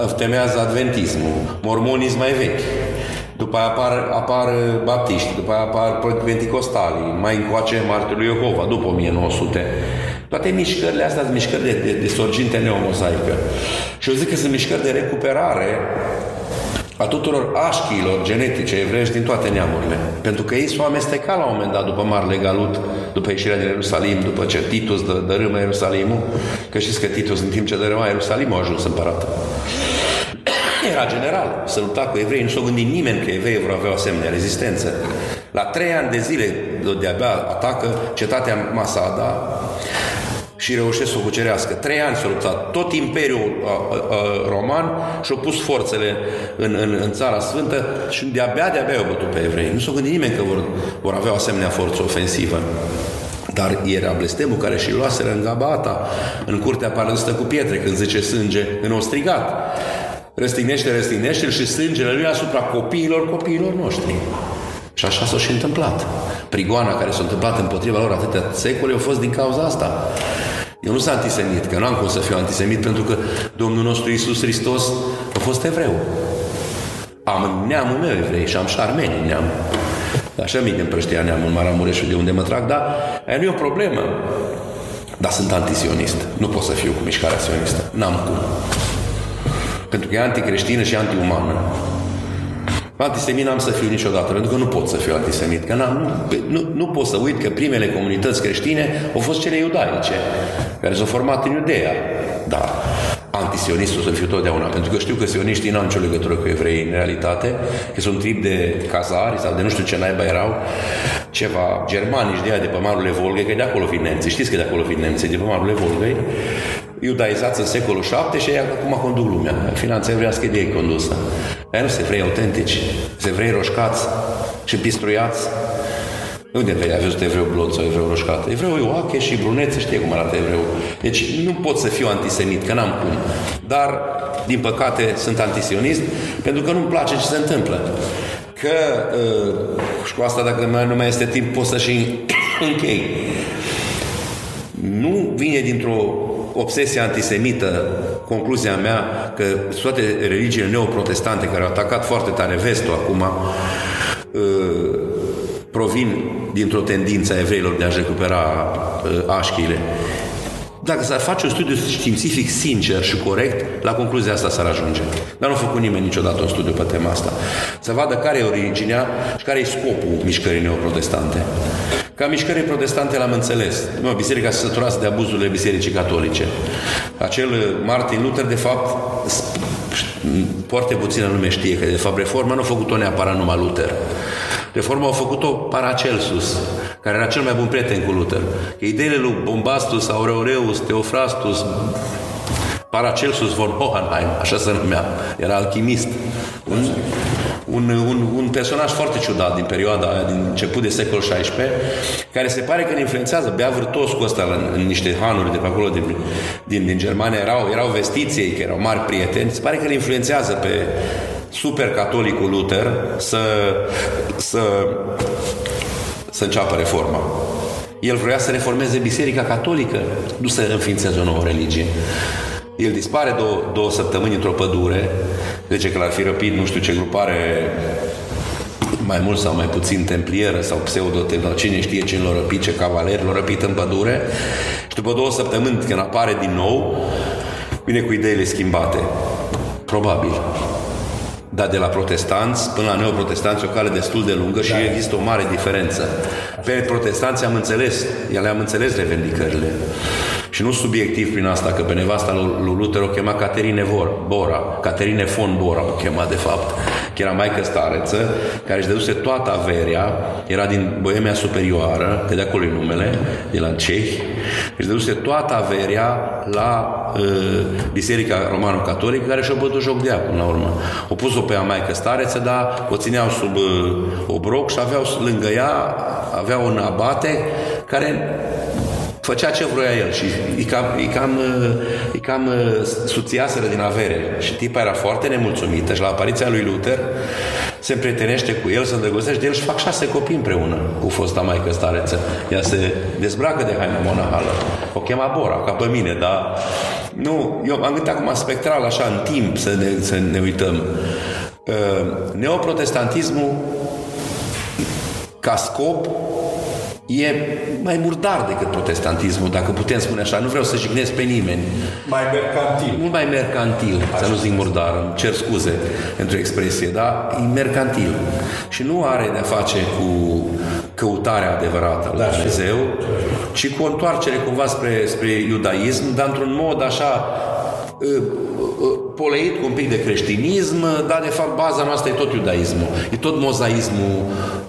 întemeiază adventismul, mormonism mai vechi. După aia apar, apar baptiști, după aia apar penticostalii, mai încoace martirul Jehova, după 1900. Toate mișcările astea sunt mișcări de, de, de sorginte neomozaică. Și eu zic că sunt mișcări de recuperare a tuturor așchiilor genetice evreiești din toate neamurile. Pentru că ei s-au amestecat la un moment dat după Marele Galut, după ieșirea din Ierusalim, după ce Titus dă, dărâmă Ierusalimul, că știți că Titus în timp ce dărâma Ierusalimul a ajuns împărat. *coughs* Era general, să lupta cu evrei, nu s-a gândit nimeni că evreii vor avea o asemenea rezistență. La trei ani de zile de-abia atacă cetatea Masada, și reușesc să o cucerească. Trei ani s-a luptat. Tot Imperiul a, a, a, Roman și-a pus forțele în, în, în Țara Sfântă și de-abia, de-abia au bătut pe evrei. Nu s-a gândit nimeni că vor, vor avea o asemenea forță ofensivă. Dar era blestemul care și luaseră în Gabata, în curtea parăzită cu pietre, când zice sânge, în o strigat. Răstignește, răstignește și sângele lui asupra copiilor, copiilor noștri. Și așa s-a și întâmplat. Prigoana care s-a întâmplat împotriva lor atâtea secole a fost din cauza asta. Eu nu sunt antisemit, că nu am cum să fiu antisemit, pentru că Domnul nostru Isus Hristos a fost evreu. Am neamul meu evrei și am și armeni în neam. Așa mi împrăștia neamul în Maramureșul de unde mă trag, dar aia nu e o problemă. Dar sunt antisionist. Nu pot să fiu cu mișcarea sionistă. N-am cum. Pentru că e anticreștină și antiumană. Antisemit n-am să fiu niciodată, pentru că nu pot să fiu antisemit. Că n-am, nu, nu, nu pot să uit că primele comunități creștine au fost cele iudaice, care s-au format în Iudeea. Dar antisionistul să fiu totdeauna, pentru că știu că sioniștii n-au nicio legătură cu evrei în realitate, că sunt trip de cazari sau de nu știu ce naiba erau, ceva germani de de pe marul Volgăi, că de acolo vin nemții. Știți că de acolo vin nemții, de pe marul Volgăi, iudaizați în secolul VII și ei acum conduc lumea. Finanța evrească de ei condusă. Dar nu se vrei autentici, se vrei roșcați și pistruiați. Unde vei ai văzut evreu blond sau evreu roșcat? Evreu e oache și brunețe, știe cum arată evreu. Deci nu pot să fiu antisemit, că n-am cum. Dar, din păcate, sunt antisionist pentru că nu-mi place ce se întâmplă. Că, uh, și cu asta, dacă mai nu mai este timp, pot să și *coughs* închei. Nu vine dintr-o obsesia antisemită, concluzia mea că toate religiile neoprotestante care au atacat foarte tare vestul acum uh, provin dintr-o tendință a evreilor de a recupera uh, așchile. Dacă s-ar face un studiu științific sincer și corect, la concluzia asta s-ar ajunge. Dar nu a făcut nimeni niciodată un studiu pe tema asta. Să vadă care e originea și care e scopul mișcării neoprotestante. Ca mișcării protestante l-am înțeles. Nu, biserica se săturase de abuzurile bisericii catolice. Acel Martin Luther, de fapt, foarte puțină lume știe că, de fapt, reforma nu a făcut-o neapărat numai Luther. Reforma a făcut-o Paracelsus, care era cel mai bun prieten cu Luther. Ideile lui Bombastus, Aureoreus, Teofrastus, Paracelsus von Hohenheim, așa se numea, era alchimist. Un, un, un, un personaj foarte ciudat din perioada aia, din început de secol XVI, care se pare că ne influențează, bea vârtos cu ăsta în, în niște hanuri de pe acolo din, din, din Germania, erau, erau vestiții că erau mari prieteni, se pare că ne influențează pe super catolicul Luther să, să, să înceapă reforma. El vrea să reformeze Biserica Catolică, nu să înființeze o nouă religie. El dispare două, două săptămâni într-o pădure, zice că l-ar fi răpit nu știu ce grupare mai mult sau mai puțin templieră sau pseudo cine știe ce l-a răpit, ce cavaler l-a răpit în pădure și după două săptămâni când apare din nou vine cu ideile schimbate. Probabil. Dar de la protestanți până la neoprotestanți o cale destul de lungă și da. există o mare diferență. Pe protestanți am înțeles, le-am înțeles revendicările. Și nu subiectiv prin asta, că pe nevasta lui Luther o chema Caterine Vor, Bora, Caterine von Bora o chema de fapt, că era maică stareță, care își deduse toată averea, era din Boemia Superioară, că de acolo e numele, de la Cehi, își deduse toată averea la uh, Biserica Romano-Catolică, care și-a bătut joc de ea până la urmă. O pus-o pe a maică stareță, dar o țineau sub uh, obroc și aveau lângă ea, aveau un abate care făcea ce vroia el și e cam, e cam, e cam suțiaseră din avere. Și tipa era foarte nemulțumită și la apariția lui Luther se prietenește cu el, se îndrăgostește de el și fac șase copii împreună cu fosta maică stareță. Ea se dezbracă de haina monahală. O chema Bora, ca pe mine, dar nu, eu am gândit acum spectral, așa, în timp, să ne, să ne uităm. Neoprotestantismul ca scop e mai murdar decât protestantismul, dacă putem spune așa. Nu vreau să jignesc pe nimeni. Mai mercantil. Mult mai mercantil, așa să nu zic murdar, îmi cer scuze pentru expresie, dar e mercantil. Și nu are de-a face cu căutarea adevărată la da, Dumnezeu, ci cu o întoarcere cumva spre, spre iudaism, dar într-un mod așa ă, ă, poleit cu un pic de creștinism, dar de fapt baza noastră e tot iudaismul. E tot mozaismul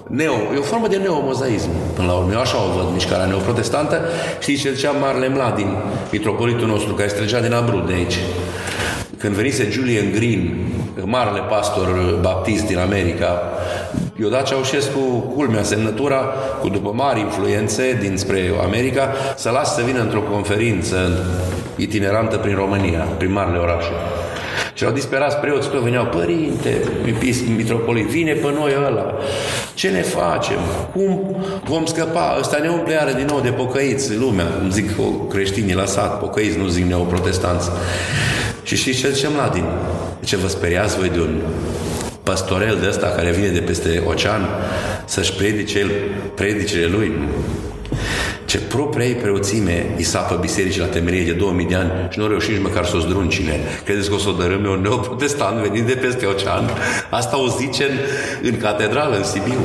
neo. E o formă de neomozaism, până la urmă. Eu așa o văd mișcarea neoprotestantă. Știți ce zicea Marle Mladin, mitropolitul nostru, care străgea din Abrud de aici. Când venise Julian Green, marele pastor baptist din America, i-a dat Ceaușescu culmea semnătura cu după mari influențe dinspre America să lasă să vină într-o conferință itinerantă prin România, prin marile orașe. Și erau disperați preoți, tot veneau, părinte, mitropolit, vine pe noi ăla. Ce ne facem? Cum vom scăpa? Ăsta ne umple are din nou de pocăiți lumea, cum zic creștinii la sat, pocăiți, nu zic neoprotestanți. Și știți ce zicem Ladin? Ce vă speriați voi de un pastorel de ăsta care vine de peste ocean să-și predice el predicile lui? Ce propria ei preoțime îi sapă bisericii la temerie de 2000 de ani și nu au reușit nici măcar să o zdruncine. Credeți că o să o dărâme un neoprotestant venit de peste ocean? Asta o zice în, în catedrală, în Sibiu.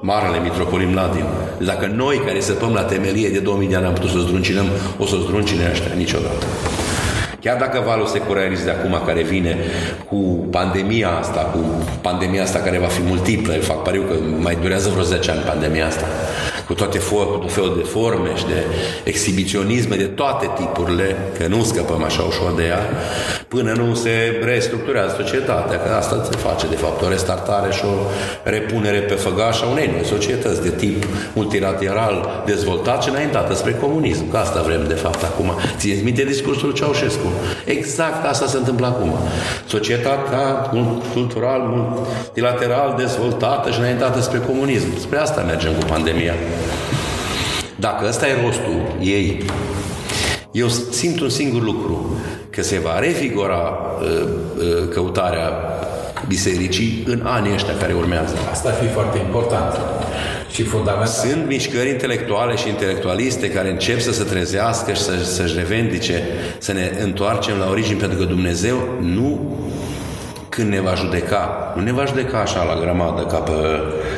Marele Mitropolim Mladin. Deci dacă noi care săpăm la temelie de 2000 de ani am putut să o zdruncinăm, o să o zdruncine ăștia niciodată. Chiar dacă valul secularism de acum care vine cu pandemia asta, cu pandemia asta care va fi multiplă, fac pariu că mai durează vreo 10 ani pandemia asta, cu toate for, cu tot felul de forme și de exhibiționisme de toate tipurile, că nu scăpăm așa ușor de ea, până nu se restructurează societatea, că asta se face, de fapt, o restartare și o repunere pe făgaș a unei noi societăți de tip multilateral dezvoltat și înaintată spre comunism. Că asta vrem, de fapt, acum. Țineți minte discursul Ceaușescu. Exact asta se întâmplă acum. Societatea cultural, multilateral dezvoltată și înaintată spre comunism. Spre asta mergem cu pandemia. Dacă ăsta e rostul ei, eu simt un singur lucru, că se va revigora uh, uh, căutarea bisericii în anii ăștia care urmează. Asta ar fi foarte important și fundamental. Sunt mișcări intelectuale și intelectualiste care încep să se trezească și să, să-și revendice, să ne întoarcem la origini, pentru că Dumnezeu nu când ne va judeca, nu ne va judeca așa la grămadă ca pe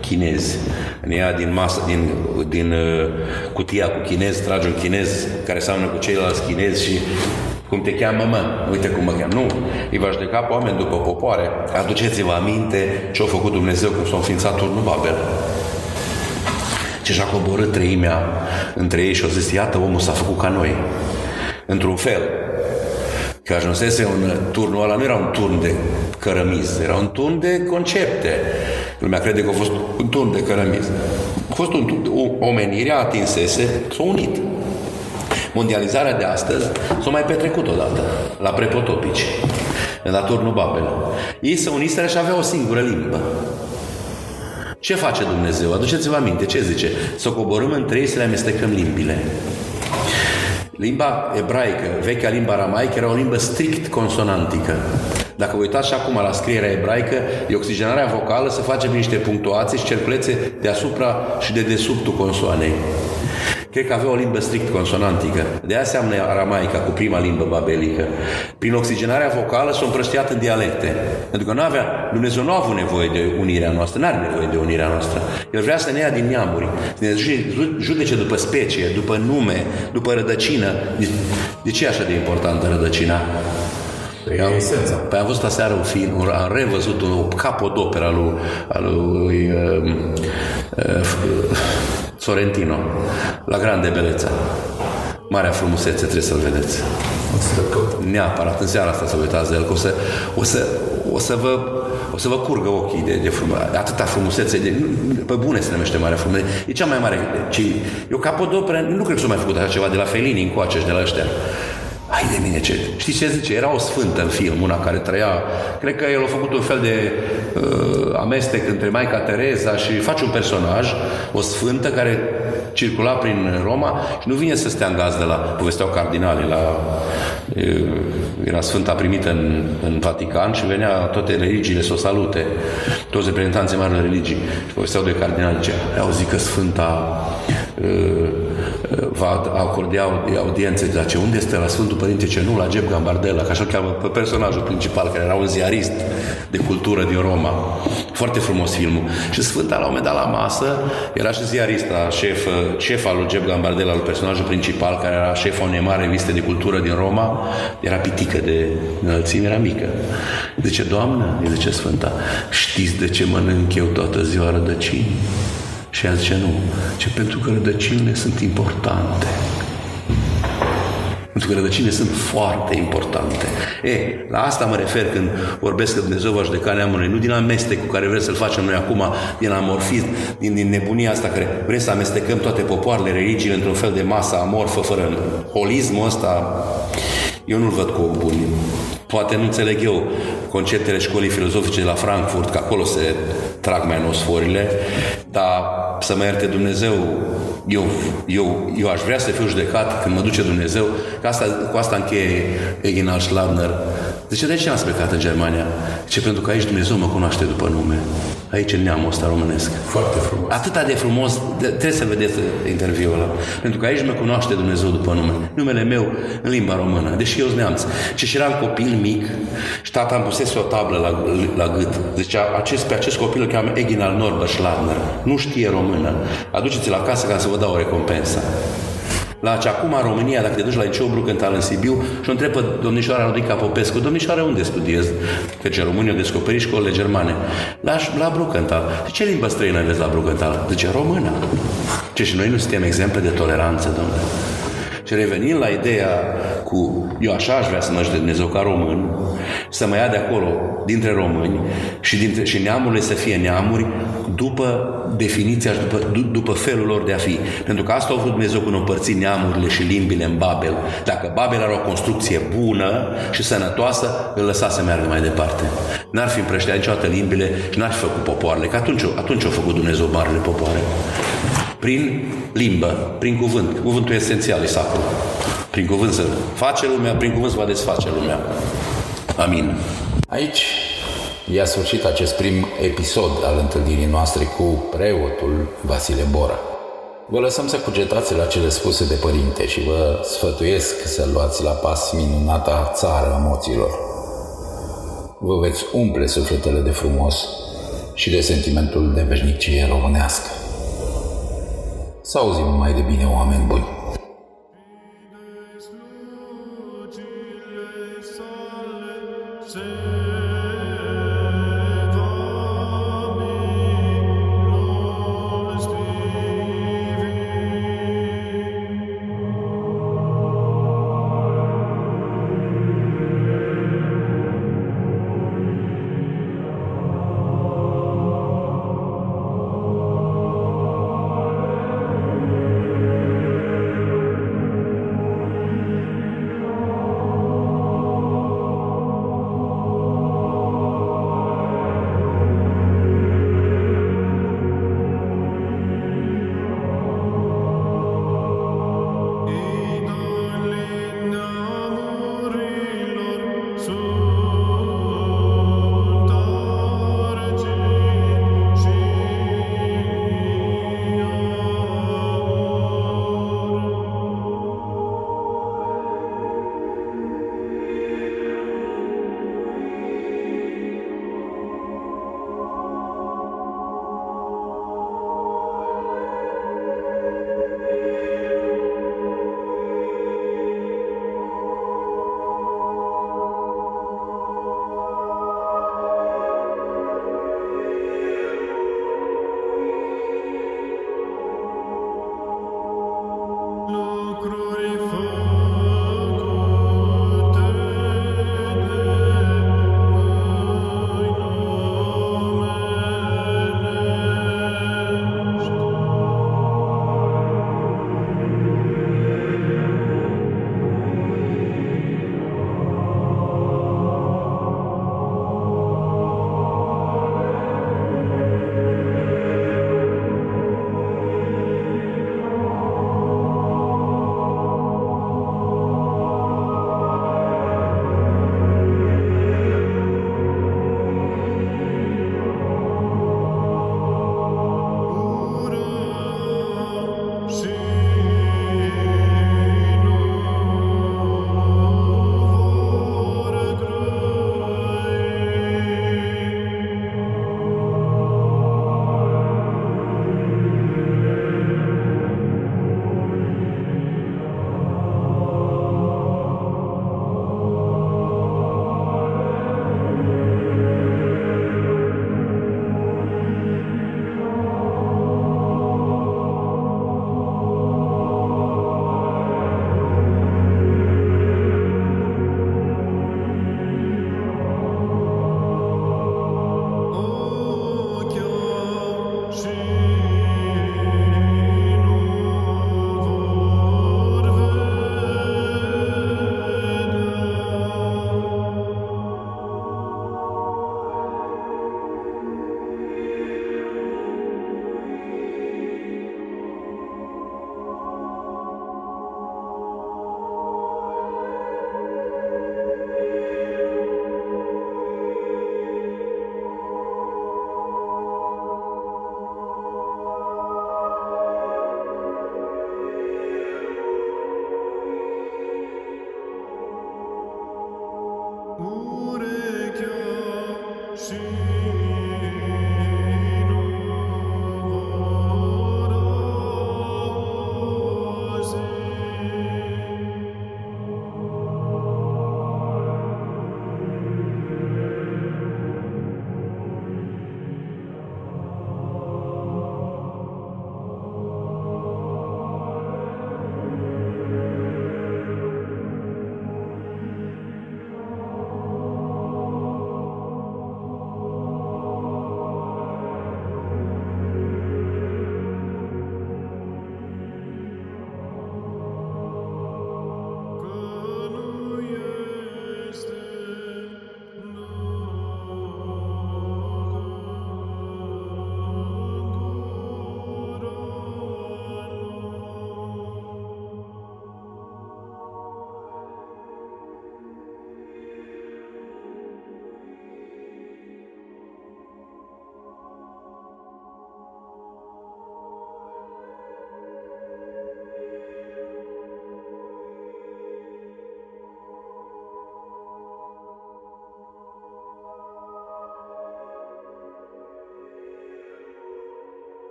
chinezi. Ne ia din masă, din, din uh, cutia cu chinez, trage un chinez care seamănă cu ceilalți chinezi și cum te cheamă, mă? Uite cum mă cheamă. Nu. Îi va judeca pe oameni după popoare. Aduceți-vă aminte ce a făcut Dumnezeu cum s-a înființat turnul Babel. Ce și-a coborât treimea între ei și a zis, iată, omul s-a făcut ca noi. Într-un fel, Că ajunsese un turnul ăla, nu era un turn de cărămiz, era un turn de concepte. Lumea crede că a fost un turn de cărămiz. A fost un, o, omenirea atinsese, s-a unit. Mondializarea de astăzi s-a mai petrecut odată, la prepotopici, la turnul Babel. Ei se uniseră și aveau o singură limbă. Ce face Dumnezeu? Aduceți-vă aminte, ce zice? Să coborâm între ei să le amestecăm limbile. Limba ebraică, vechea limba aramaică, era o limbă strict consonantică. Dacă vă uitați și acum la scrierea ebraică, e oxigenarea vocală se face prin niște punctuații și cerculețe deasupra și de desubtul consoanei. Cred că avea o limbă strict consonantică. De aia seamnă aramaica cu prima limbă babelică. Prin oxigenarea vocală s-a împrăștiat în dialecte. Pentru că nu avea, Dumnezeu nu a avut nevoie de unirea noastră, nu are nevoie de unirea noastră. El vrea să ne ia din neamuri, să ne judece după specie, după nume, după rădăcină. De, de ce e așa de importantă rădăcina? E am, esența. Păi am văzut aseară un film, am revăzut un capodopera al lui, al lui uh, uh, Sorrentino, la Grande Beleța. Marea frumusețe, trebuie să-l vedeți. Neapărat, în seara asta să vă uitați de el, că o să, o să, o să vă o să vă curgă ochii de, de frumusețe. Atâta frumusețe, de, pe bune se numește mare frumusețe. E cea mai mare. Ci, eu capodoperă, nu cred că s-a mai făcut așa ceva de la Felini încoace și de la ăștia. Hai de mine ce... Știți ce zice? Era o sfântă în film, una care trăia... Cred că el a făcut un fel de uh, amestec între Maica Tereza și face un personaj, o sfântă care circula prin Roma și nu vine să stea în gazdă la... Povesteau cardinale la... Uh, era sfânta primită în, în Vatican și venea toate religiile să o salute. Toți reprezentanții marilor religii. Și povesteau de cardinali, ce au zic că sfânta uh, va acorda audiențe la ce unde este la Sfântul Părinte ce nu la Geb Gambardella, că așa cheamă pe personajul principal, care era un ziarist de cultură din Roma. Foarte frumos filmul. Și Sfânta, la un moment dat, la masă, era și ziarista, șef, șef al lui Geb Gambardella, al personajul principal, care era șefa unei mari reviste de cultură din Roma, era pitică de înălțime, era mică. Zice, Doamnă, îi zice Sfânta, știți de ce mănânc eu toată ziua rădăcini? Și el zice nu, ce pentru că rădăcinile sunt importante. Pentru că rădăcinile sunt foarte importante. E, la asta mă refer când vorbesc că Dumnezeu va judeca neamurile, nu din amestec cu care vrem să-l facem noi acum, din amorfism, din, din nebunia asta care vrem să amestecăm toate popoarele, religiile într-un fel de masă amorfă, fără holismul ăsta. Eu nu-l văd cu bun. Poate nu înțeleg eu conceptele școlii filozofice de la Frankfurt, că acolo se trag mai nosforile, dar să mă ierte Dumnezeu, eu, eu, eu aș vrea să fiu judecat când mă duce Dumnezeu, că asta, cu asta încheie Eginal Schladner. Zice, de ce am plecat în Germania? Ce pentru că aici Dumnezeu mă cunoaște după nume. Aici în neamul ăsta românesc. Foarte frumos. Atâta de frumos, de, trebuie să vedeți interviul ăla. Pentru că aici mă cunoaște Dumnezeu după nume. Numele meu în limba română, deși eu sunt neamț. Ce și eram copil mic și tata îmi pusese o tablă la, la gât. Zicea, acest, pe acest copil îl cheamă Eginal Norbert Schladner. Nu știe română. Aduceți-l acasă ca să vă dau o recompensă la ce acum în România, dacă te duci la liceu Bruckenthal în Sibiu și o întrebă domnișoara Rodica Popescu, domnișoara unde studiez? Căci în România au descoperit școlile germane. La, la Bruckenthal. De ce limbă străină aveți la Bruckenthal? Zice română. Ce și noi nu suntem exemple de toleranță, domnule. Și revenind la ideea cu eu așa aș vrea să mă de Dumnezeu ca român, să mă ia de acolo dintre români și, dintre, și neamurile să fie neamuri după definiția și după, după felul lor de a fi. Pentru că asta a vrut Dumnezeu când a împărțit neamurile și limbile în Babel. Dacă Babel are o construcție bună și sănătoasă, îl lăsa să meargă mai departe. N-ar fi împrăștea niciodată limbile și n-ar fi făcut popoarele, că atunci, atunci au făcut Dumnezeu marile popoare. Prin limbă, prin cuvânt. Cuvântul esențial e sacru. Prin cuvânt să face lumea, prin cuvânt să va desface lumea. Amin. Aici i-a sfârșit acest prim episod al întâlnirii noastre cu preotul Vasile Bora. Vă lăsăm să cugetați la cele spuse de părinte și vă sfătuiesc să luați la pas minunata țară a moților. Vă veți umple sufletele de frumos și de sentimentul de veșnicie românească. Să auzim mai de bine, oameni buni. Say